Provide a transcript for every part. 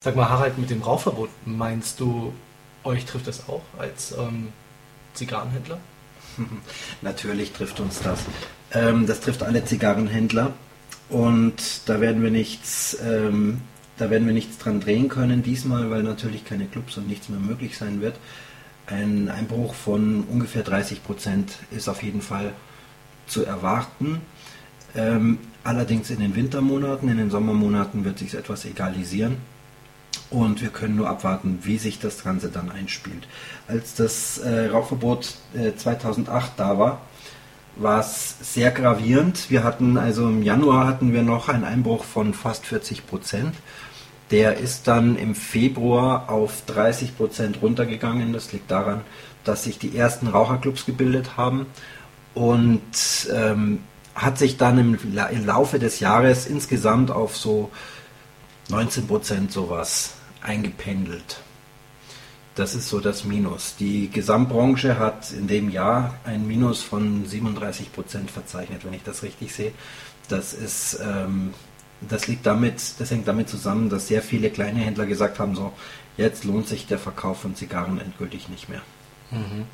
Sag mal, Harald, mit dem Rauchverbot, meinst du, euch trifft das auch als ähm, Zigarrenhändler? Natürlich trifft uns das. Ähm, das trifft alle Zigarrenhändler und da werden wir nichts, ähm, da werden wir nichts dran drehen können diesmal, weil natürlich keine Clubs und nichts mehr möglich sein wird. Ein Einbruch von ungefähr 30 Prozent ist auf jeden Fall zu erwarten. Ähm, allerdings in den Wintermonaten, in den Sommermonaten wird sich etwas egalisieren. Und wir können nur abwarten, wie sich das Ganze dann einspielt. Als das äh, Rauchverbot äh, 2008 da war, war es sehr gravierend. Wir hatten also im Januar hatten wir noch einen Einbruch von fast 40 Prozent. Der ist dann im Februar auf 30 Prozent runtergegangen. Das liegt daran, dass sich die ersten Raucherclubs gebildet haben und ähm, hat sich dann im Laufe des Jahres insgesamt auf so 19 Prozent sowas eingependelt. Das ist so das Minus. Die Gesamtbranche hat in dem Jahr ein Minus von 37 Prozent verzeichnet, wenn ich das richtig sehe. Das ist, ähm, das liegt damit, das hängt damit zusammen, dass sehr viele kleine Händler gesagt haben, so jetzt lohnt sich der Verkauf von Zigarren endgültig nicht mehr. Mhm.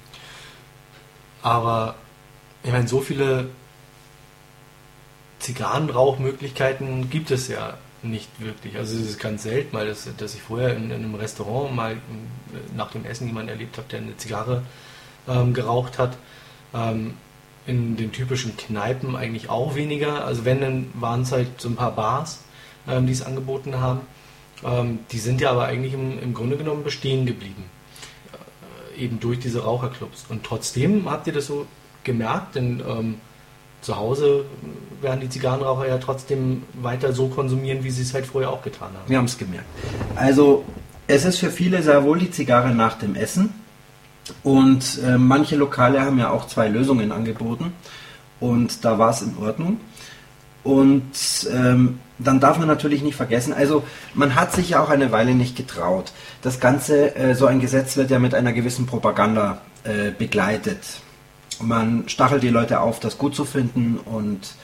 Aber ich meine, so viele Zigarrenrauchmöglichkeiten gibt es ja nicht wirklich. Also es ist ganz selten, mal, dass, dass ich vorher in, in, einem Restaurant mal äh, nach dem Essen jemanden erlebt habe, der eine Zigarre ähm, geraucht hat. Ähm, in den typischen Kneipen eigentlich auch weniger. Also wenn, dann waren es halt so ein paar Bars, ähm, die es angeboten haben. Ähm, die sind ja aber eigentlich im, im Grunde genommen bestehen geblieben. Äh, eben durch diese Raucherclubs. Und trotzdem habt ihr das so gemerkt, denn ähm, zu Hause werden die Zigarrenraucher ja trotzdem weiter so konsumieren, wie sie es halt vorher auch getan haben. Wir haben es gemerkt. Also es ist für viele sehr wohl die Zigarre nach dem Essen. Und äh, manche Lokale haben ja auch zwei Lösungen angeboten. Und da war es in Ordnung. Und ähm, dann darf man natürlich nicht vergessen, also man hat sich ja auch eine Weile nicht getraut. Das Ganze, äh, so ein Gesetz wird ja mit einer gewissen Propaganda äh, begleitet man stachelt die Leute auf, das gut zu finden und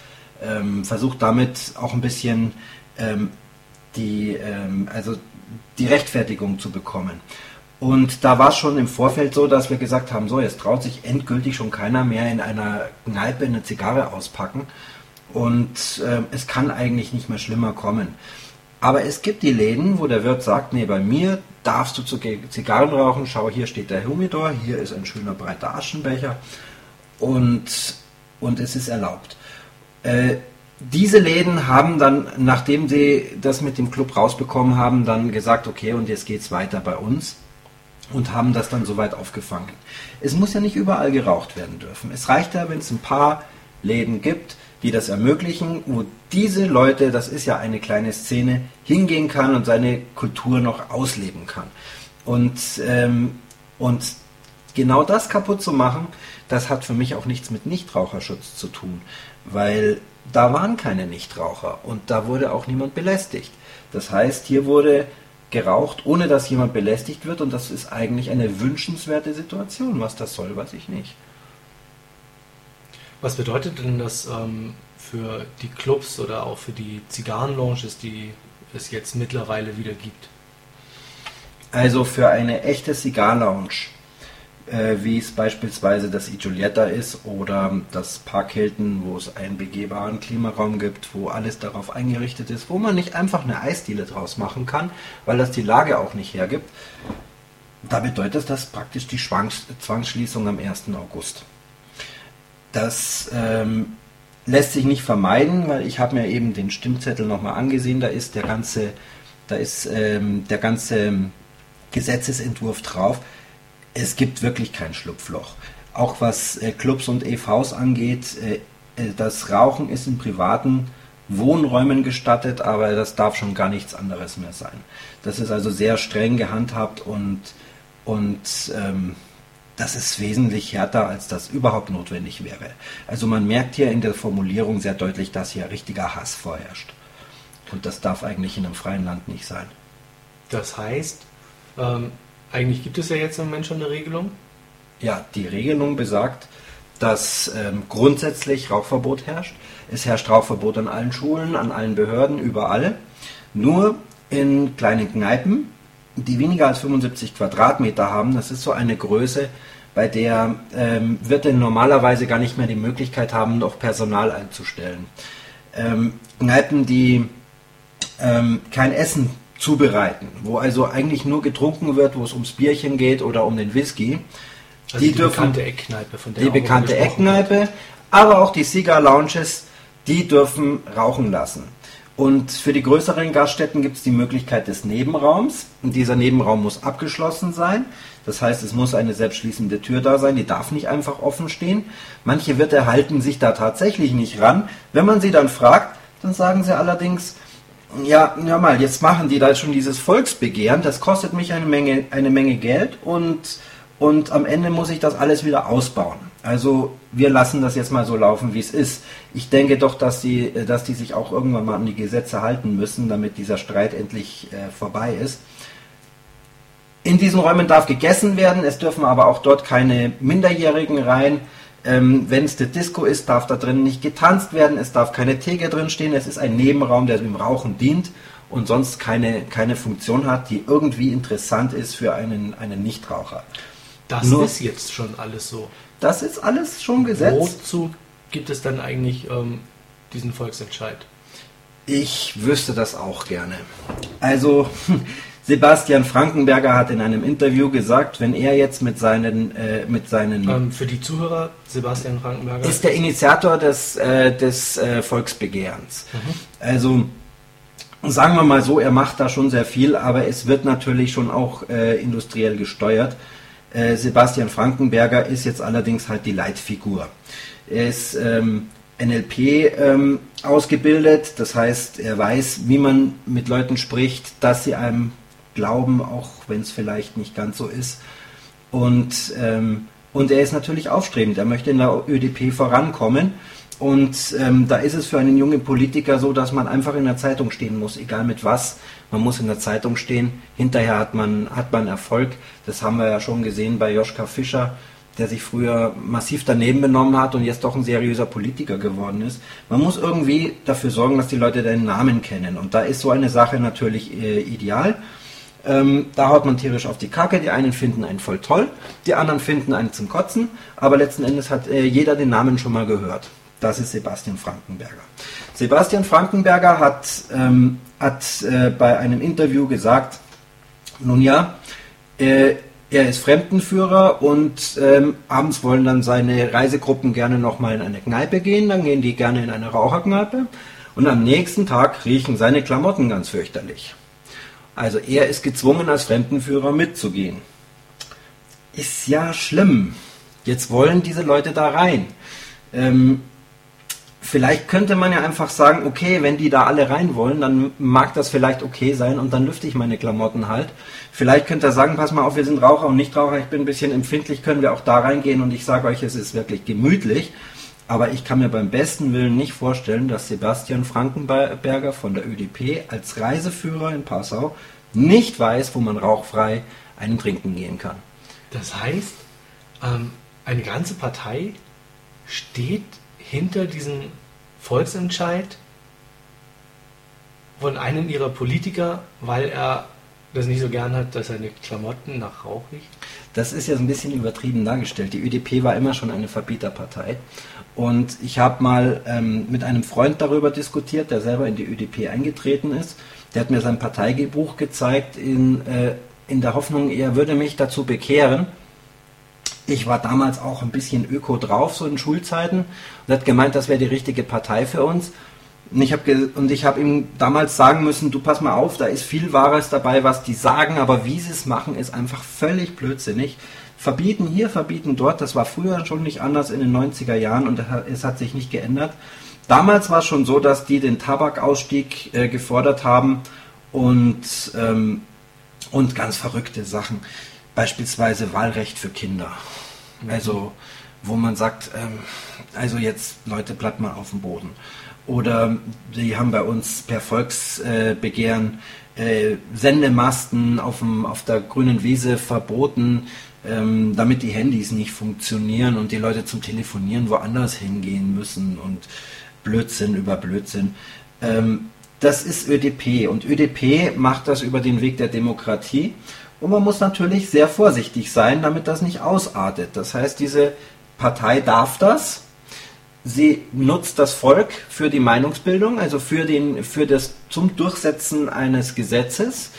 ähm, versucht damit auch ein bisschen ähm, die, ähm, also die Rechtfertigung zu bekommen. Und da war es schon im Vorfeld so, dass wir gesagt haben, so jetzt traut sich endgültig schon keiner mehr in einer Kneipe eine Zigarre auspacken und äh, es kann eigentlich nicht mehr schlimmer kommen. Aber es gibt die Läden, wo der Wirt sagt, nee, bei mir darfst du Zigarren rauchen, schau, hier steht der Humidor, hier ist ein schöner breiter Aschenbecher und, und es ist erlaubt. Äh, diese Läden haben dann, nachdem sie das mit dem Club rausbekommen haben, dann gesagt, okay, und jetzt geht es weiter bei uns und haben das dann soweit aufgefangen. Es muss ja nicht überall geraucht werden dürfen. Es reicht ja, wenn es ein paar Läden gibt, die das ermöglichen, wo diese Leute, das ist ja eine kleine Szene, hingehen kann und seine Kultur noch ausleben kann. Und, ähm, und genau das kaputt zu machen, das hat für mich auch nichts mit Nichtraucherschutz zu tun, weil da waren keine Nichtraucher und da wurde auch niemand belästigt. Das heißt, hier wurde geraucht, ohne dass jemand belästigt wird und das ist eigentlich eine wünschenswerte Situation. Was das soll, weiß ich nicht. Was bedeutet denn das ähm, für die Clubs oder auch für die Zigarrenlounges, die es jetzt mittlerweile wieder gibt? Also für eine echte Zigarrenlounge äh, wie es beispielsweise das I Giulietta ist oder das Park Hilton, wo es einen begehbaren Klimaraum gibt, wo alles darauf eingerichtet ist, wo man nicht einfach eine Eisdiele draus machen kann, weil das die Lage auch nicht hergibt. Da bedeutet das praktisch die Zwangsschließung am 1. August. Das ähm, lässt sich nicht vermeiden, weil ich habe mir eben den Stimmzettel nochmal angesehen, da ist der ganze, da ist ähm, der ganze Gesetzesentwurf drauf es gibt wirklich kein Schlupfloch. Auch was äh, Clubs und EVs angeht, äh, äh, das Rauchen ist in privaten Wohnräumen gestattet, aber das darf schon gar nichts anderes mehr sein. Das ist also sehr streng gehandhabt und, und ähm, das ist wesentlich härter, als das überhaupt notwendig wäre. Also man merkt hier in der Formulierung sehr deutlich, dass hier richtiger Hass vorherrscht. Und das darf eigentlich in einem freien Land nicht sein. Das heißt, ähm, eigentlich gibt es ja jetzt im Moment schon eine Regelung. Ja, die Regelung besagt, dass ähm, grundsätzlich Rauchverbot herrscht. Es herrscht Rauchverbot an allen Schulen, an allen Behörden, überall. Nur in kleinen Kneipen, die weniger als 75 Quadratmeter haben. Das ist so eine Größe, bei der ähm, Wirte normalerweise gar nicht mehr die Möglichkeit haben, noch Personal einzustellen. Ähm, Kneipen, die ähm, kein Essen zubereiten, wo also eigentlich nur getrunken wird, wo es ums Bierchen geht oder um den Whisky. Also die, die dürfen, bekannte Eckkneipe, von der Die bekannte Eckkneipe, aber auch die Cigar Lounges, die dürfen rauchen lassen. Und für die größeren Gaststätten gibt es die Möglichkeit des Nebenraums. Und dieser Nebenraum muss abgeschlossen sein. Das heißt, es muss eine selbstschließende Tür da sein, die darf nicht einfach offen stehen. Manche Wirte halten sich da tatsächlich nicht ran. Wenn man sie dann fragt, dann sagen sie allerdings, ja, ja mal, jetzt machen die da schon dieses Volksbegehren, das kostet mich eine Menge, eine Menge Geld und, und am Ende muss ich das alles wieder ausbauen. Also wir lassen das jetzt mal so laufen, wie es ist. Ich denke doch, dass die, dass die sich auch irgendwann mal an die Gesetze halten müssen, damit dieser Streit endlich äh, vorbei ist. In diesen Räumen darf gegessen werden, es dürfen aber auch dort keine Minderjährigen rein. Ähm, Wenn es der Disco ist, darf da drin nicht getanzt werden, es darf keine Theke drin stehen, es ist ein Nebenraum, der dem Rauchen dient und sonst keine, keine Funktion hat, die irgendwie interessant ist für einen, einen Nichtraucher. Das Nur, ist jetzt schon alles so. Das ist alles schon gesetzt. Wozu gibt es dann eigentlich ähm, diesen Volksentscheid? Ich wüsste das auch gerne. Also, Sebastian Frankenberger hat in einem Interview gesagt, wenn er jetzt mit seinen, äh, mit seinen ähm, für die Zuhörer, Sebastian Frankenberger ist der Initiator des, äh, des äh, Volksbegehrens. Mhm. Also sagen wir mal so, er macht da schon sehr viel, aber es wird natürlich schon auch äh, industriell gesteuert. Äh, Sebastian Frankenberger ist jetzt allerdings halt die Leitfigur. Er ist ähm, NLP ähm, ausgebildet, das heißt, er weiß, wie man mit Leuten spricht, dass sie einem glauben, auch wenn es vielleicht nicht ganz so ist. Und, ähm, und er ist natürlich aufstrebend, er möchte in der ÖDP vorankommen. Und ähm, da ist es für einen jungen Politiker so, dass man einfach in der Zeitung stehen muss, egal mit was. Man muss in der Zeitung stehen. Hinterher hat man, hat man Erfolg. Das haben wir ja schon gesehen bei Joschka Fischer, der sich früher massiv daneben benommen hat und jetzt doch ein seriöser Politiker geworden ist. Man muss irgendwie dafür sorgen, dass die Leute deinen Namen kennen. Und da ist so eine Sache natürlich äh, ideal. Ähm, da haut man tierisch auf die Kacke. Die einen finden einen voll toll, die anderen finden einen zum Kotzen. Aber letzten Endes hat äh, jeder den Namen schon mal gehört. Das ist Sebastian Frankenberger. Sebastian Frankenberger hat, ähm, hat äh, bei einem Interview gesagt, nun ja, äh, er ist Fremdenführer und ähm, abends wollen dann seine Reisegruppen gerne nochmal in eine Kneipe gehen, dann gehen die gerne in eine Raucherkneipe und am nächsten Tag riechen seine Klamotten ganz fürchterlich. Also er ist gezwungen, als Fremdenführer mitzugehen. Ist ja schlimm. Jetzt wollen diese Leute da rein. Ähm, vielleicht könnte man ja einfach sagen, okay, wenn die da alle rein wollen, dann mag das vielleicht okay sein und dann lüfte ich meine Klamotten halt. Vielleicht könnte er sagen, pass mal auf, wir sind Raucher und Nichtraucher, ich bin ein bisschen empfindlich, können wir auch da reingehen und ich sage euch, es ist wirklich gemütlich. Aber ich kann mir beim besten Willen nicht vorstellen, dass Sebastian Frankenberger von der ÖDP als Reiseführer in Passau nicht weiß, wo man rauchfrei einen trinken gehen kann. Das heißt, ähm, eine ganze Partei steht hinter diesem Volksentscheid von einem ihrer Politiker, weil er das nicht so gern hat, dass seine Klamotten nach Rauch riecht? Das ist ja so ein bisschen übertrieben dargestellt. Die ÖDP war immer schon eine Verbieterpartei. Und ich habe mal ähm, mit einem Freund darüber diskutiert, der selber in die ÖDP eingetreten ist. Der hat mir sein Parteibuch gezeigt in, äh, in der Hoffnung, er würde mich dazu bekehren. Ich war damals auch ein bisschen öko drauf, so in Schulzeiten, und hat gemeint, das wäre die richtige Partei für uns. Und ich habe und ihm damals sagen müssen, du pass mal auf, da ist viel Wahres dabei, was die sagen, aber wie sie es machen, ist einfach völlig blödsinnig. Verbieten hier, verbieten dort, das war früher schon nicht anders in den 90er Jahren und es hat sich nicht geändert. Damals war es schon so, dass die den Tabakausstieg äh, gefordert haben und, ähm, und ganz verrückte Sachen. Beispielsweise Wahlrecht für Kinder. Also, wo man sagt, ähm, also jetzt Leute, bleibt mal auf dem Boden. Oder sie haben bei uns per Volksbegehren äh, Sendemasten auf, dem, auf der grünen Wiese verboten, ähm, damit die Handys nicht funktionieren und die Leute zum Telefonieren woanders hingehen müssen und Blödsinn über Blödsinn. Ähm, Das ist ÖDP und ÖDP macht das über den Weg der Demokratie und man muss natürlich sehr vorsichtig sein, damit das nicht ausartet. Das heißt, diese Partei darf das. Sie nutzt das Volk für die Meinungsbildung, also für, den, für das zum Durchsetzen eines Gesetzes.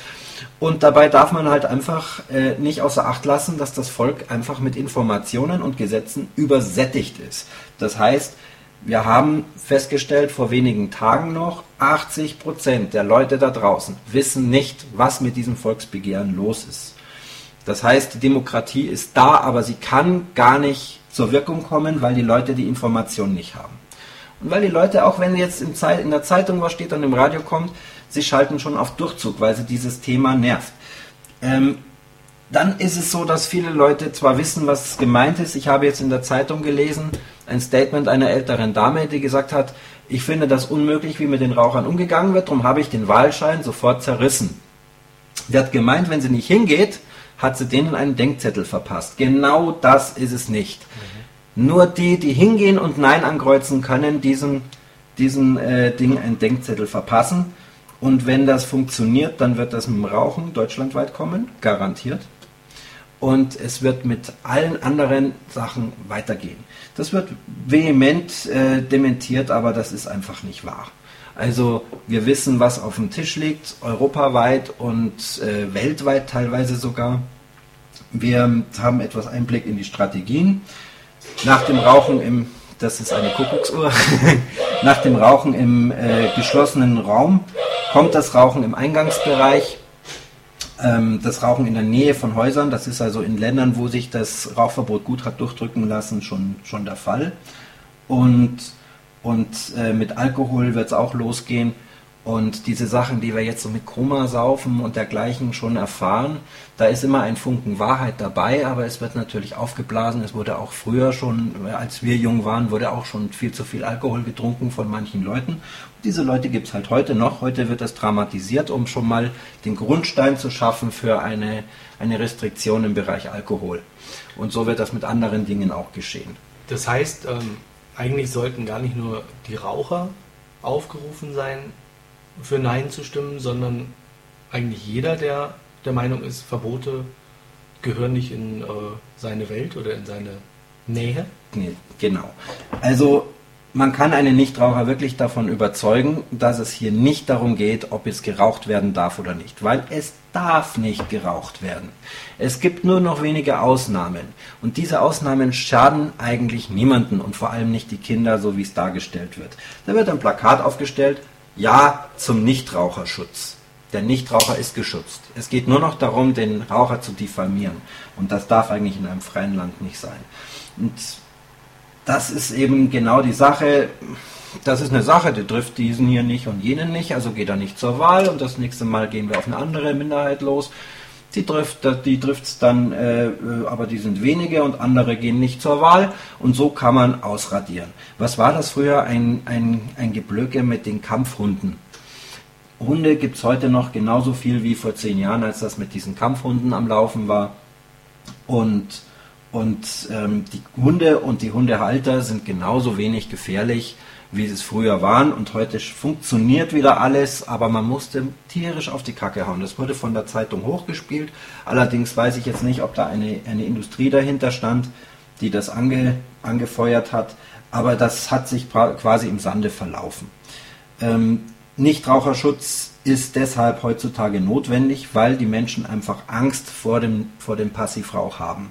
Und dabei darf man halt einfach äh, nicht außer Acht lassen, dass das Volk einfach mit Informationen und Gesetzen übersättigt ist. Das heißt, wir haben festgestellt vor wenigen Tagen noch, 80 Prozent der Leute da draußen wissen nicht, was mit diesem Volksbegehren los ist. Das heißt, die Demokratie ist da, aber sie kann gar nicht zur Wirkung kommen, weil die Leute die Information nicht haben. Und weil die Leute, auch wenn jetzt in der Zeitung was steht und im Radio kommt, sie schalten schon auf Durchzug, weil sie dieses Thema nervt. Ähm, dann ist es so, dass viele Leute zwar wissen, was gemeint ist. Ich habe jetzt in der Zeitung gelesen, ein Statement einer älteren Dame, die gesagt hat, ich finde das unmöglich, wie mit den Rauchern umgegangen wird, darum habe ich den Wahlschein sofort zerrissen. Sie hat gemeint, wenn sie nicht hingeht, hat sie denen einen Denkzettel verpasst. Genau das ist es nicht. Mhm. Nur die, die hingehen und Nein ankreuzen, können diesen, diesen äh, Ding einen Denkzettel verpassen. Und wenn das funktioniert, dann wird das mit dem Rauchen deutschlandweit kommen, garantiert und es wird mit allen anderen Sachen weitergehen. Das wird vehement äh, dementiert, aber das ist einfach nicht wahr. Also wir wissen, was auf dem Tisch liegt, europaweit und äh, weltweit teilweise sogar. Wir haben etwas Einblick in die Strategien. Nach dem Rauchen im, das ist eine Kuckucksuhr, nach dem Rauchen im äh, geschlossenen Raum kommt das Rauchen im Eingangsbereich ähm, das Rauchen in der Nähe von Häusern, das ist also in Ländern, wo sich das Rauchverbot gut hat durchdrücken lassen, schon, schon der Fall. Und, und äh, mit Alkohol wird es auch losgehen. Und diese Sachen, die wir jetzt so mit Koma saufen und dergleichen schon erfahren, da ist immer ein Funken Wahrheit dabei, aber es wird natürlich aufgeblasen. Es wurde auch früher schon, als wir jung waren, wurde auch schon viel zu viel Alkohol getrunken von manchen Leuten. Diese Leute gibt es halt heute noch. Heute wird das dramatisiert, um schon mal den Grundstein zu schaffen für eine, eine Restriktion im Bereich Alkohol. Und so wird das mit anderen Dingen auch geschehen. Das heißt, ähm, eigentlich sollten gar nicht nur die Raucher aufgerufen sein, für Nein zu stimmen, sondern eigentlich jeder, der der Meinung ist, Verbote gehören nicht in äh, seine Welt oder in seine Nähe. Nee, genau. Also man kann einen Nichtraucher wirklich davon überzeugen, dass es hier nicht darum geht, ob es geraucht werden darf oder nicht, weil es darf nicht geraucht werden. Es gibt nur noch wenige Ausnahmen und diese Ausnahmen schaden eigentlich niemanden und vor allem nicht die Kinder, so wie es dargestellt wird. Da wird ein Plakat aufgestellt, ja zum Nichtraucherschutz. Der Nichtraucher ist geschützt. Es geht nur noch darum, den Raucher zu diffamieren und das darf eigentlich in einem freien Land nicht sein. Und das ist eben genau die Sache. Das ist eine Sache, die trifft diesen hier nicht und jenen nicht, also geht er nicht zur Wahl und das nächste Mal gehen wir auf eine andere Minderheit los. Die trifft die dann, äh, aber die sind wenige und andere gehen nicht zur Wahl und so kann man ausradieren. Was war das früher? Ein, ein, ein Geblöcke mit den Kampfhunden. Hunde gibt es heute noch genauso viel wie vor zehn Jahren, als das mit diesen Kampfhunden am Laufen war. Und und ähm, die Hunde und die Hundehalter sind genauso wenig gefährlich, wie es früher waren. Und heute funktioniert wieder alles, aber man musste tierisch auf die Kacke hauen. Das wurde von der Zeitung hochgespielt. Allerdings weiß ich jetzt nicht, ob da eine, eine Industrie dahinter stand, die das ange, angefeuert hat. Aber das hat sich quasi im Sande verlaufen. Ähm, Nichtraucherschutz ist deshalb heutzutage notwendig, weil die Menschen einfach Angst vor dem, vor dem Passivrauch haben.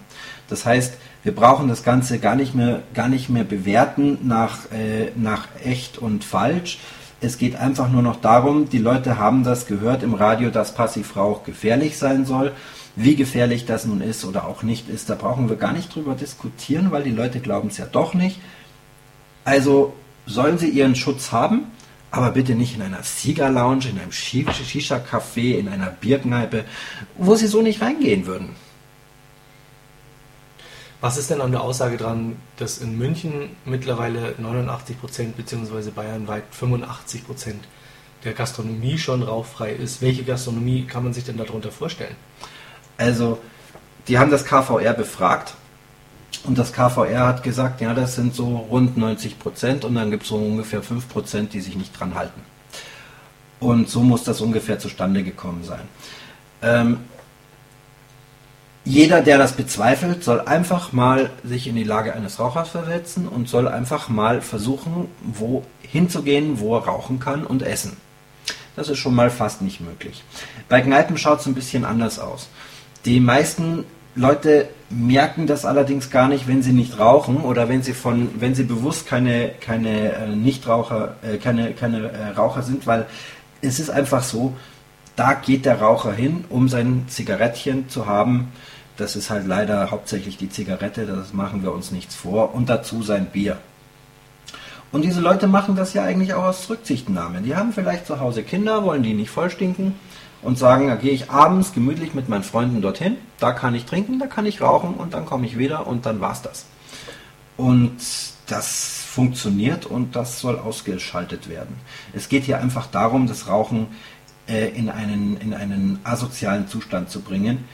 Das heißt, wir brauchen das Ganze gar nicht mehr, gar nicht mehr bewerten nach, äh, nach echt und falsch. Es geht einfach nur noch darum, die Leute haben das gehört im Radio, dass Passivrauch gefährlich sein soll. Wie gefährlich das nun ist oder auch nicht ist, da brauchen wir gar nicht drüber diskutieren, weil die Leute glauben es ja doch nicht. Also sollen sie ihren Schutz haben, aber bitte nicht in einer Sieger-Lounge, in einem Shisha-Café, in einer Bierkneipe, wo sie so nicht reingehen würden. Was ist denn an der Aussage dran, dass in München mittlerweile 89 Prozent bzw. bayernweit 85 Prozent der Gastronomie schon rauchfrei ist? Welche Gastronomie kann man sich denn darunter vorstellen? Also, die haben das KVR befragt und das KVR hat gesagt, ja, das sind so rund 90 Prozent und dann gibt es so ungefähr 5 Prozent, die sich nicht dran halten. Und so muss das ungefähr zustande gekommen sein. Ähm, jeder, der das bezweifelt, soll einfach mal sich in die Lage eines Rauchers versetzen und soll einfach mal versuchen, wo hinzugehen, wo er rauchen kann und essen. Das ist schon mal fast nicht möglich. Bei Kneipen schaut es ein bisschen anders aus. Die meisten Leute merken das allerdings gar nicht, wenn sie nicht rauchen oder wenn sie von, wenn sie bewusst keine, keine äh, Nichtraucher, äh, keine, keine äh, Raucher sind, weil es ist einfach so, da geht der Raucher hin, um sein Zigarettchen zu haben. Das ist halt leider hauptsächlich die Zigarette, das machen wir uns nichts vor. Und dazu sein Bier. Und diese Leute machen das ja eigentlich auch aus Rücksichtnahme. Die haben vielleicht zu Hause Kinder, wollen die nicht vollstinken und sagen, da gehe ich abends gemütlich mit meinen Freunden dorthin, da kann ich trinken, da kann ich rauchen und dann komme ich wieder und dann war's das. Und das funktioniert und das soll ausgeschaltet werden. Es geht hier einfach darum, das Rauchen in, einen, in einen asozialen Zustand zu bringen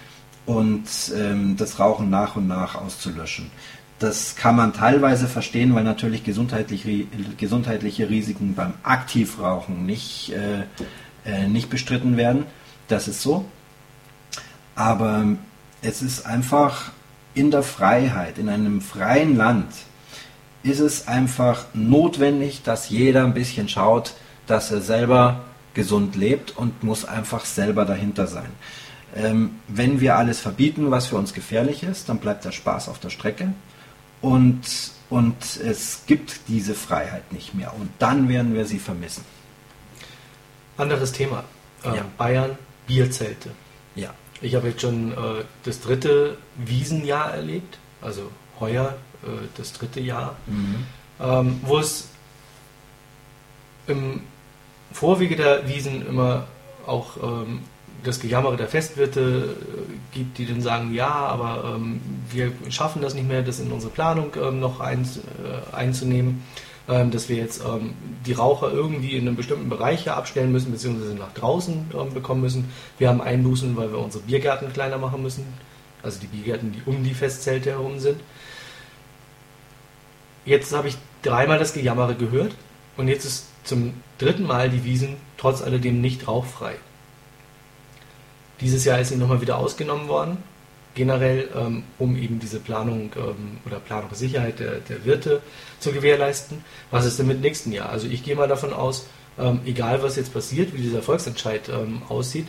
und ähm, das Rauchen nach und nach auszulöschen. Das kann man teilweise verstehen, weil natürlich gesundheitliche, gesundheitliche Risiken beim Aktivrauchen nicht, äh, äh, nicht bestritten werden. Das ist so. Aber es ist einfach in der Freiheit, in einem freien Land, ist es einfach notwendig, dass jeder ein bisschen schaut, dass er selber gesund lebt und muss einfach selber dahinter sein. Ähm, wenn wir alles verbieten, was für uns gefährlich ist, dann bleibt der Spaß auf der Strecke und, und es gibt diese Freiheit nicht mehr. Und dann werden wir sie vermissen. Anderes Thema. Ähm, ja. Bayern, Bierzelte. Ja. Ich habe jetzt schon äh, das dritte Wiesenjahr erlebt, also heuer äh, das dritte Jahr, mhm. ähm, wo es im Vorwege der Wiesen immer auch ähm, das Gejammere der Festwirte äh, gibt, die dann sagen, ja, aber ähm, wir schaffen das nicht mehr, das in unsere Planung ähm, noch ein, äh, einzunehmen, ähm, dass wir jetzt ähm, die Raucher irgendwie in einem bestimmten Bereich hier abstellen müssen, beziehungsweise nach draußen ähm, bekommen müssen. Wir haben Einbußen, weil wir unsere Biergärten kleiner machen müssen, also die Biergärten, die um die Festzelte herum sind. Jetzt habe ich dreimal das Gejammere gehört und jetzt ist zum dritten Mal die Wiesen trotz alledem nicht rauchfrei. Dieses Jahr ist sie nochmal wieder ausgenommen worden, generell, ähm, um eben diese Planung ähm, oder Planungssicherheit der, der Wirte zu gewährleisten. Was ist denn mit nächsten Jahr? Also ich gehe mal davon aus, ähm, egal was jetzt passiert, wie dieser Volksentscheid ähm, aussieht,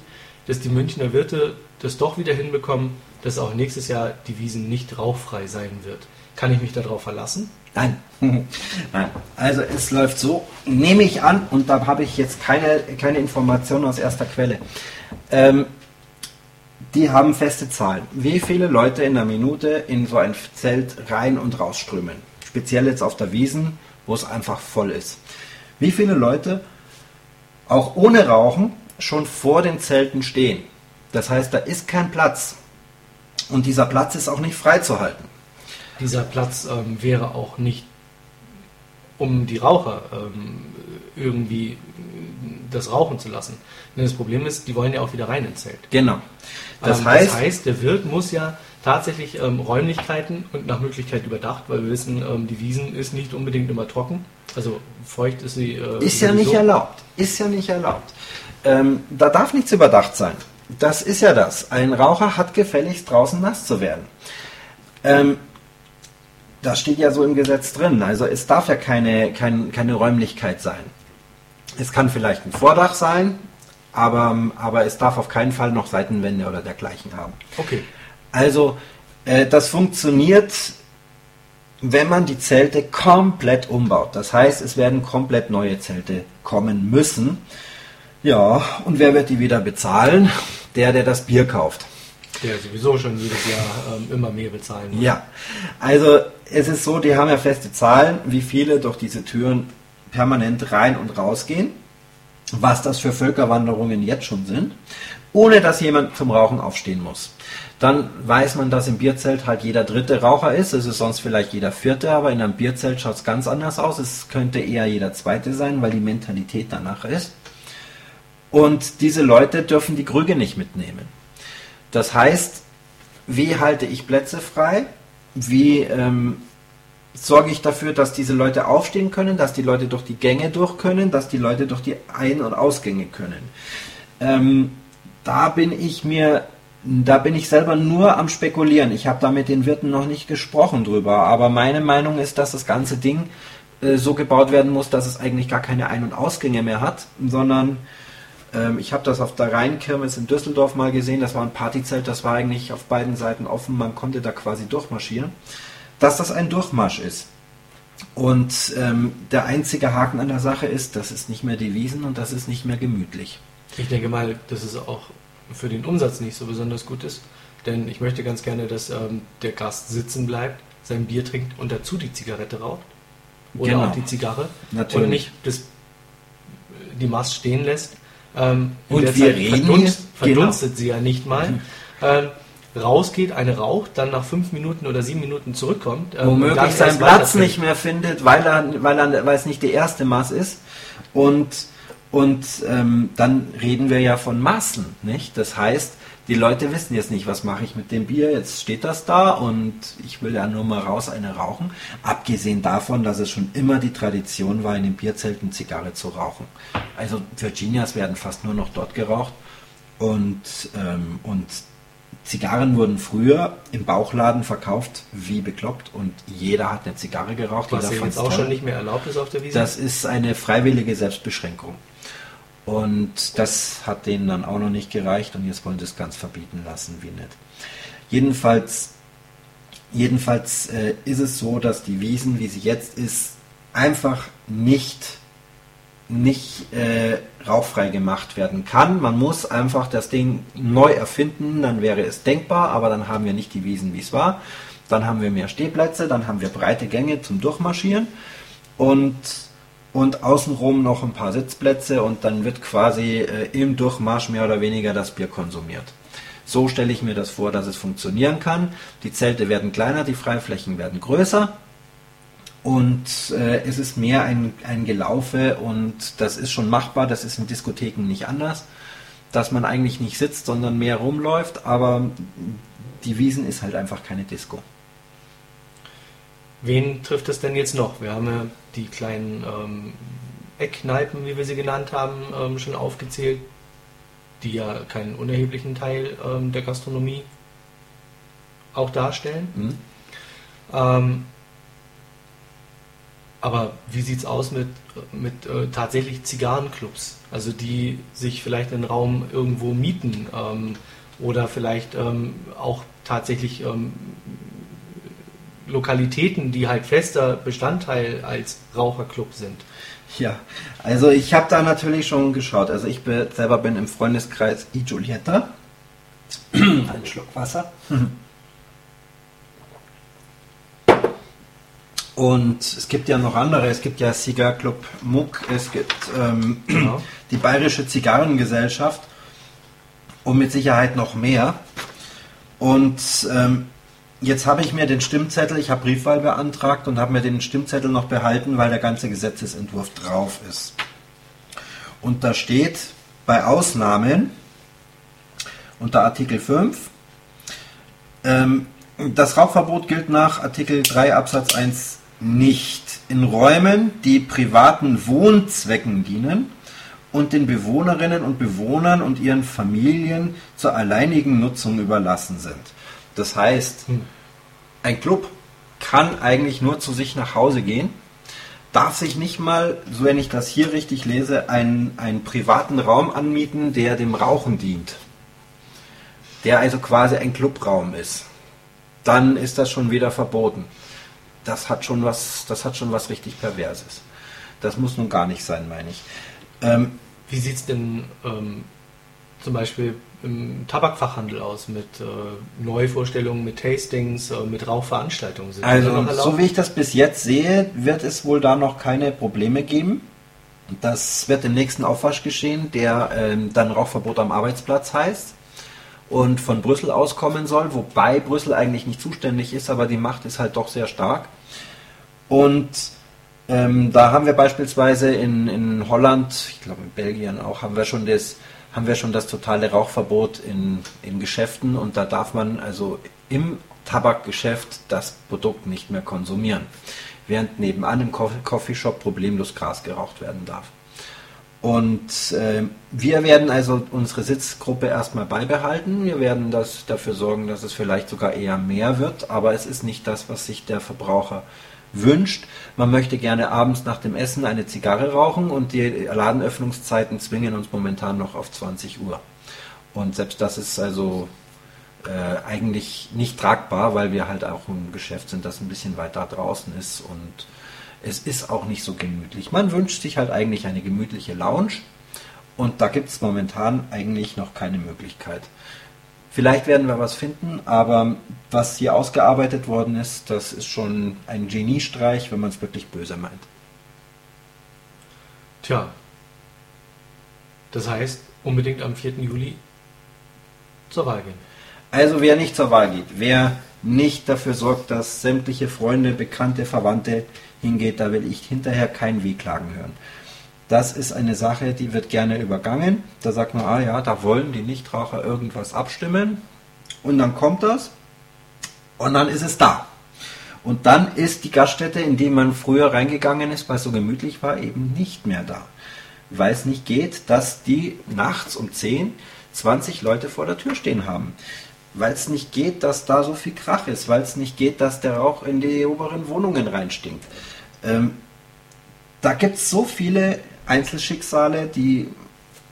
dass die Münchner Wirte das doch wieder hinbekommen, dass auch nächstes Jahr die Wiesen nicht rauchfrei sein wird. Kann ich mich darauf verlassen? Nein. Nein. Also es läuft so, nehme ich an, und da habe ich jetzt keine, keine Informationen aus erster Quelle. Ähm, die haben feste Zahlen. Wie viele Leute in einer Minute in so ein Zelt rein und rausströmen? Speziell jetzt auf der Wiesen, wo es einfach voll ist. Wie viele Leute auch ohne Rauchen schon vor den Zelten stehen? Das heißt, da ist kein Platz. Und dieser Platz ist auch nicht freizuhalten. Dieser Platz ähm, wäre auch nicht, um die Raucher ähm, irgendwie das rauchen zu lassen. Denn das Problem ist, die wollen ja auch wieder rein ins Zelt. Genau. Das, ähm, heißt, das heißt, der Wirt muss ja tatsächlich ähm, Räumlichkeiten und nach Möglichkeit überdacht, weil wir wissen, ähm, die Wiesen ist nicht unbedingt immer trocken. Also feucht ist sie. Äh, ist ja nicht erlaubt. Ist ja nicht erlaubt. Ähm, da darf nichts überdacht sein. Das ist ja das. Ein Raucher hat gefälligst draußen nass zu werden. Ähm, das steht ja so im Gesetz drin. Also es darf ja keine, kein, keine Räumlichkeit sein. Es kann vielleicht ein Vordach sein, aber, aber es darf auf keinen Fall noch Seitenwände oder dergleichen haben. Okay. Also äh, das funktioniert, wenn man die Zelte komplett umbaut. Das heißt, es werden komplett neue Zelte kommen müssen. Ja, und wer wird die wieder bezahlen? Der, der das Bier kauft. Der sowieso schon jedes Jahr ähm, immer mehr bezahlen muss. Ja, also es ist so, die haben ja feste Zahlen, wie viele durch diese Türen permanent rein und rausgehen, was das für Völkerwanderungen jetzt schon sind, ohne dass jemand zum Rauchen aufstehen muss. Dann weiß man, dass im Bierzelt halt jeder dritte Raucher ist. Es ist sonst vielleicht jeder vierte, aber in einem Bierzelt schaut es ganz anders aus. Es könnte eher jeder zweite sein, weil die Mentalität danach ist. Und diese Leute dürfen die Krüge nicht mitnehmen. Das heißt, wie halte ich Plätze frei? Wie ähm, sorge ich dafür, dass diese Leute aufstehen können, dass die Leute durch die Gänge durch können, dass die Leute durch die Ein- und Ausgänge können. Ähm, da bin ich mir, da bin ich selber nur am spekulieren. Ich habe da mit den Wirten noch nicht gesprochen drüber, aber meine Meinung ist, dass das ganze Ding äh, so gebaut werden muss, dass es eigentlich gar keine Ein- und Ausgänge mehr hat, sondern ähm, ich habe das auf der Rheinkirmes in Düsseldorf mal gesehen, das war ein Partyzelt, das war eigentlich auf beiden Seiten offen, man konnte da quasi durchmarschieren, dass das ein Durchmarsch ist. Und ähm, der einzige Haken an der Sache ist, das ist nicht mehr die Wiesen und das ist nicht mehr gemütlich. Ich denke mal, dass es auch für den Umsatz nicht so besonders gut ist, denn ich möchte ganz gerne, dass ähm, der Gast sitzen bleibt, sein Bier trinkt und dazu die Zigarette raucht oder Genau. auch die Zigarre Natürlich. und nicht das, die Mast stehen lässt. Ähm, Und der wir reden verdunst, hier- genau. verdunstet sie ja nicht mal. Ähm, rausgeht, eine raucht, dann nach fünf Minuten oder sieben Minuten zurückkommt. ähm, Womöglich seinen Platz nicht mehr findet, weil, er, weil, er, weil es nicht die erste Maß ist. Und, und ähm, dann reden wir ja von Massen, nicht? Das heißt, die Leute wissen jetzt nicht, was mache ich mit dem Bier, jetzt steht das da und ich will ja nur mal raus eine rauchen. Abgesehen davon, dass es schon immer die Tradition war, in den Bierzelten Zigarre zu rauchen. Also Virginias werden fast nur noch dort geraucht und, ähm, und Zigarren wurden früher im Bauchladen verkauft wie bekloppt und jeder hat eine Zigarre geraucht. Was jeder jetzt auch toll. schon nicht mehr erlaubt ist auf der Wiese. Das ist eine freiwillige Selbstbeschränkung. Und das hat denen dann auch noch nicht gereicht und jetzt wollen sie es ganz verbieten lassen, wie nett. Jedenfalls, jedenfalls äh, ist es so, dass die Wiesen, wie sie jetzt ist, einfach nicht, nicht äh, rauchfrei gemacht werden kann. Man muss einfach das Ding neu erfinden, dann wäre es denkbar, aber dann haben wir nicht die Wiesen, wie es war. Dann haben wir mehr Stehplätze, dann haben wir breite Gänge zum Durchmarschieren und, und außenrum noch ein paar Sitzplätze und dann wird quasi äh, im Durchmarsch mehr oder weniger das Bier konsumiert. So stelle ich mir das vor, dass es funktionieren kann. Die Zelte werden kleiner, die Freiflächen werden größer und äh, es ist mehr ein, ein Gelaufe und das ist schon machbar, das ist in Diskotheken nicht anders, dass man eigentlich nicht sitzt, sondern mehr rumläuft, aber die Wiesen ist halt einfach keine Disco. Wen trifft es denn jetzt noch? Wir haben ja die kleinen ähm, Eckkneipen, wie wir sie genannt haben, ähm, schon aufgezählt, die ja keinen unerheblichen Teil ähm, der Gastronomie auch darstellen. Hm? Ähm, aber wie sieht es aus mit, mit äh, tatsächlich Zigarrenclubs? Also die sich vielleicht einen Raum irgendwo mieten ähm, oder vielleicht ähm, auch tatsächlich ähm, Lokalitäten, die halt fester Bestandteil als Raucherclub sind. Ja, also ich habe da natürlich schon geschaut. Also ich bin, selber bin im Freundeskreis I Giulietta. Ein Schluck Wasser. Und es gibt ja noch andere. Es gibt ja Cigar Club Muck, es gibt ähm, Genau. die Bayerische Zigarrengesellschaft und mit Sicherheit noch mehr. Und ähm, jetzt habe ich mir den Stimmzettel, ich habe Briefwahl beantragt und habe mir den Stimmzettel noch behalten, weil der ganze Gesetzesentwurf drauf ist. Und da steht bei Ausnahmen unter Artikel 5, ähm, das Rauchverbot gilt nach Artikel 3 Absatz 1 nicht in Räumen, die privaten Wohnzwecken dienen und den Bewohnerinnen und Bewohnern und ihren Familien zur alleinigen Nutzung überlassen sind. Das heißt, Hm. ein Club kann eigentlich nur zu sich nach Hause gehen, darf sich nicht mal, so wenn ich das hier richtig lese, einen, einen privaten Raum anmieten, der dem Rauchen dient. Der also quasi ein Clubraum ist. Dann ist das schon wieder verboten. Das hat schon was, das hat schon was richtig Perverses. Das muss nun gar nicht sein, meine ich. Ähm, Wie sieht es denn ähm, zum Beispiel im Tabakfachhandel aus mit äh, Neuvorstellungen, mit Tastings, äh, mit Rauchveranstaltungen? Sind Also, so wie ich das bis jetzt sehe, wird es wohl da noch keine Probleme geben. Das wird im nächsten Aufwasch geschehen, der ähm, dann Rauchverbot am Arbeitsplatz heißt und von Brüssel aus kommen soll, wobei Brüssel eigentlich nicht zuständig ist, aber die Macht ist halt doch sehr stark. Und ähm, da haben wir beispielsweise in, in Holland, ich glaube in Belgien auch, haben wir schon das, haben wir schon das totale Rauchverbot in, in Geschäften und da darf man also im Tabakgeschäft das Produkt nicht mehr konsumieren. während nebenan im Coffeeshop problemlos Gras geraucht werden darf. Und äh, wir werden also unsere Sitzgruppe erstmal beibehalten. Wir werden das dafür sorgen, dass es vielleicht sogar eher mehr wird, aber es ist nicht das, was sich der Verbraucher wünscht. Man möchte gerne abends nach dem Essen eine Zigarre rauchen und die Ladenöffnungszeiten zwingen uns momentan noch auf 20 Uhr. Und selbst das ist also äh, eigentlich nicht tragbar, weil wir halt auch ein Geschäft sind, das ein bisschen weiter draußen ist und es ist auch nicht so gemütlich. Man wünscht sich halt eigentlich eine gemütliche Lounge und da gibt es momentan eigentlich noch keine Möglichkeit. Vielleicht werden wir was finden, aber was hier ausgearbeitet worden ist, das ist schon ein Geniestreich, wenn man es wirklich böse meint. Tja, das heißt, unbedingt am 4. Juli zur Wahl gehen. Also wer nicht zur Wahl geht, wer nicht dafür sorgt, dass sämtliche Freunde, Bekannte, Verwandte hingeht, da will ich hinterher kein Wehklagen hören. Das ist eine Sache, die wird gerne übergangen. Da sagt man, ah ja, da wollen die Nichtraucher irgendwas abstimmen. Und dann kommt das und dann ist es da. Und dann ist die Gaststätte, in die man früher reingegangen ist, weil es so gemütlich war, eben nicht mehr da. Weil es nicht geht, dass die nachts um 10 20 Leute vor der Tür stehen haben weil es nicht geht, dass da so viel Krach ist, weil es nicht geht, dass der Rauch in die oberen Wohnungen reinstinkt. Ähm, da gibt es so viele Einzelschicksale, die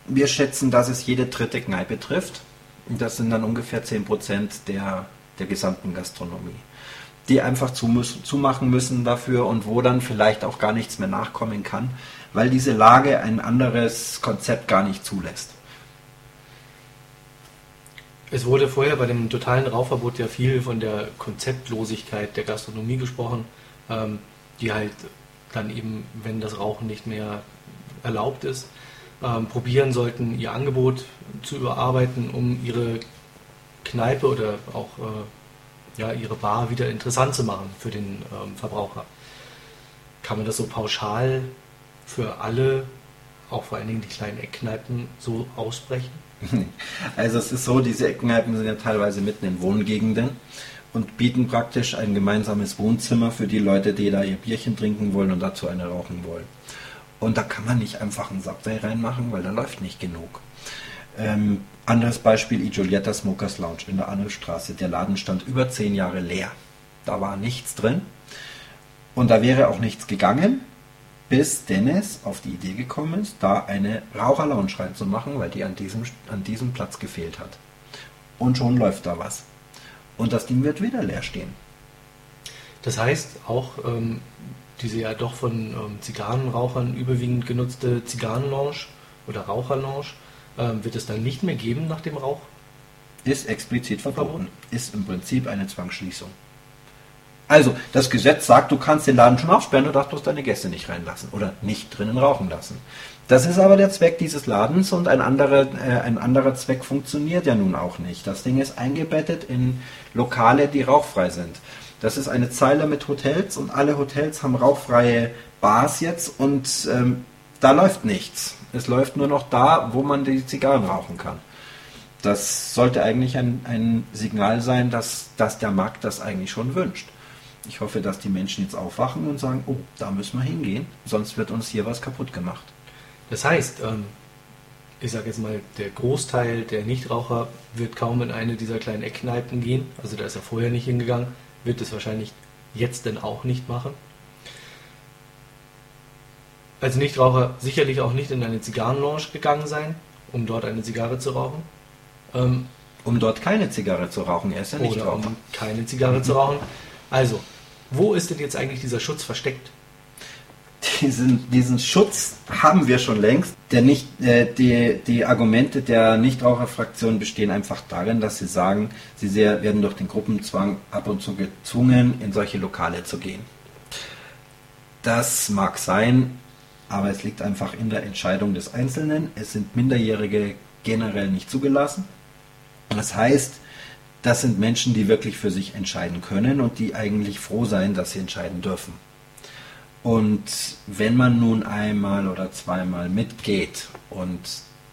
wir schätzen, dass es jede dritte Kneipe trifft. Das sind dann ungefähr 10% der, der gesamten Gastronomie. Die einfach zu müssen, zumachen müssen dafür und wo dann vielleicht auch gar nichts mehr nachkommen kann, weil diese Lage ein anderes Konzept gar nicht zulässt. Es wurde vorher bei dem totalen Rauchverbot ja viel von der Konzeptlosigkeit der Gastronomie gesprochen, ähm, die halt dann eben, wenn das Rauchen nicht mehr erlaubt ist, ähm, probieren sollten, ihr Angebot zu überarbeiten, um ihre Kneipe oder auch äh, ja, ihre Bar wieder interessant zu machen für den ähm, Verbraucher. Kann man das so pauschal für alle, auch vor allen Dingen die kleinen Eckkneipen, so ausbrechen? Also es ist so, diese Eckkneipen sind ja teilweise mitten in Wohngegenden und bieten praktisch ein gemeinsames Wohnzimmer für die Leute, die da ihr Bierchen trinken wollen und dazu eine rauchen wollen. Und da kann man nicht einfach einen Subway reinmachen, weil da läuft nicht genug. Ähm, anderes Beispiel, I Giulietta Smokers Lounge in der Arnoldstraße. Der Laden stand über zehn Jahre leer. Da war nichts drin. Und da wäre auch nichts gegangen, bis Dennis auf die Idee gekommen ist, da eine Raucherlounge reinzumachen, weil die an diesem, an diesem Platz gefehlt hat. Und schon läuft da was. Und das Ding wird wieder leer stehen. Das heißt, auch ähm, diese ja doch von ähm, Zigarrenrauchern überwiegend genutzte Zigarrenlounge oder Raucherlounge ähm, wird es dann nicht mehr geben nach dem Rauch? Ist explizit verboten. Ist im Prinzip eine Zwangsschließung. Also, das Gesetz sagt, du kannst den Laden schon aufsperren, du darfst bloß deine Gäste nicht reinlassen oder nicht drinnen rauchen lassen. Das ist aber der Zweck dieses Ladens und ein anderer, äh, ein anderer Zweck funktioniert ja nun auch nicht. Das Ding ist eingebettet in Lokale, die rauchfrei sind. Das ist eine Zeile mit Hotels und alle Hotels haben rauchfreie Bars jetzt und ähm, da läuft nichts. Es läuft nur noch da, wo man die Zigarren rauchen kann. Das sollte eigentlich ein, ein Signal sein, dass, dass der Markt das eigentlich schon wünscht. Ich hoffe, dass die Menschen jetzt aufwachen und sagen, oh, da müssen wir hingehen, sonst wird uns hier was kaputt gemacht. Das heißt, ähm, ich sage jetzt mal, der Großteil der Nichtraucher wird kaum in eine dieser kleinen Eckkneipen gehen. Also da ist er vorher nicht hingegangen, wird es wahrscheinlich jetzt denn auch nicht machen. Als Nichtraucher sicherlich auch nicht in eine Zigarrenlounge gegangen sein, um dort eine Zigarre zu rauchen. Ähm, um dort keine Zigarre zu rauchen, er ist ja nicht Raucher. Um keine Zigarre zu rauchen. Also, wo ist denn jetzt eigentlich dieser Schutz versteckt? Diesen, diesen Schutz haben wir schon längst. Der nicht, äh, die, die Argumente der Nichtraucherfraktion bestehen einfach darin, dass sie sagen, sie sehr, werden durch den Gruppenzwang ab und zu gezwungen, in solche Lokale zu gehen. Das mag sein, aber es liegt einfach in der Entscheidung des Einzelnen. Es sind Minderjährige generell nicht zugelassen. Das heißt, das sind Menschen, die wirklich für sich entscheiden können und die eigentlich froh sein, dass sie entscheiden dürfen. Und wenn man nun einmal oder zweimal mitgeht und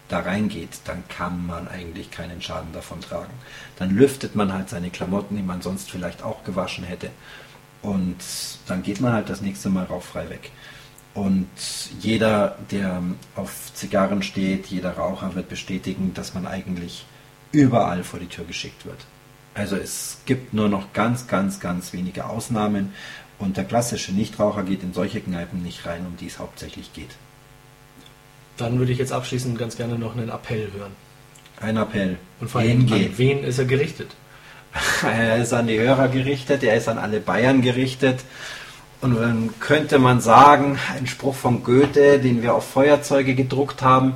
da reingeht, dann kann man eigentlich keinen Schaden davon tragen. Dann lüftet man halt seine Klamotten, die man sonst vielleicht auch gewaschen hätte. Und dann geht man halt das nächste Mal rauchfrei weg. Und jeder, der auf Zigarren steht, jeder Raucher wird bestätigen, dass man eigentlich überall vor die Tür geschickt wird. Also es gibt nur noch ganz, ganz, ganz wenige Ausnahmen und der klassische Nichtraucher geht in solche Kneipen nicht rein, um die es hauptsächlich geht. Dann würde ich jetzt abschließend ganz gerne noch einen Appell hören. Ein Appell. Und vor allem, an wen ist er gerichtet? er ist an die Hörer gerichtet, er ist an alle Bayern gerichtet. Und dann könnte man sagen, ein Spruch von Goethe, den wir auf Feuerzeuge gedruckt haben,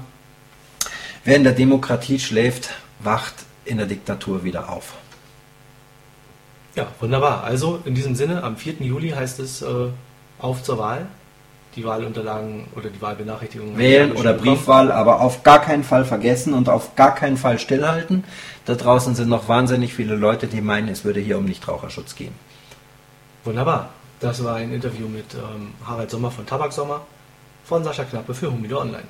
wer in der Demokratie schläft, wacht in der Diktatur wieder auf. Ja, wunderbar. Also in diesem Sinne, am 4. Juli heißt es äh, auf zur Wahl. Die Wahlunterlagen oder die Wahlbenachrichtigungen. Wählen oder Briefwahl, aber auf gar keinen Fall vergessen und auf gar keinen Fall stillhalten. Da draußen sind noch wahnsinnig viele Leute, die meinen, es würde hier um Nichtraucherschutz gehen. Wunderbar. Das war ein Interview mit ähm, Harald Sommer von Tabak Sommer von Sascha Knappe für Humido Online.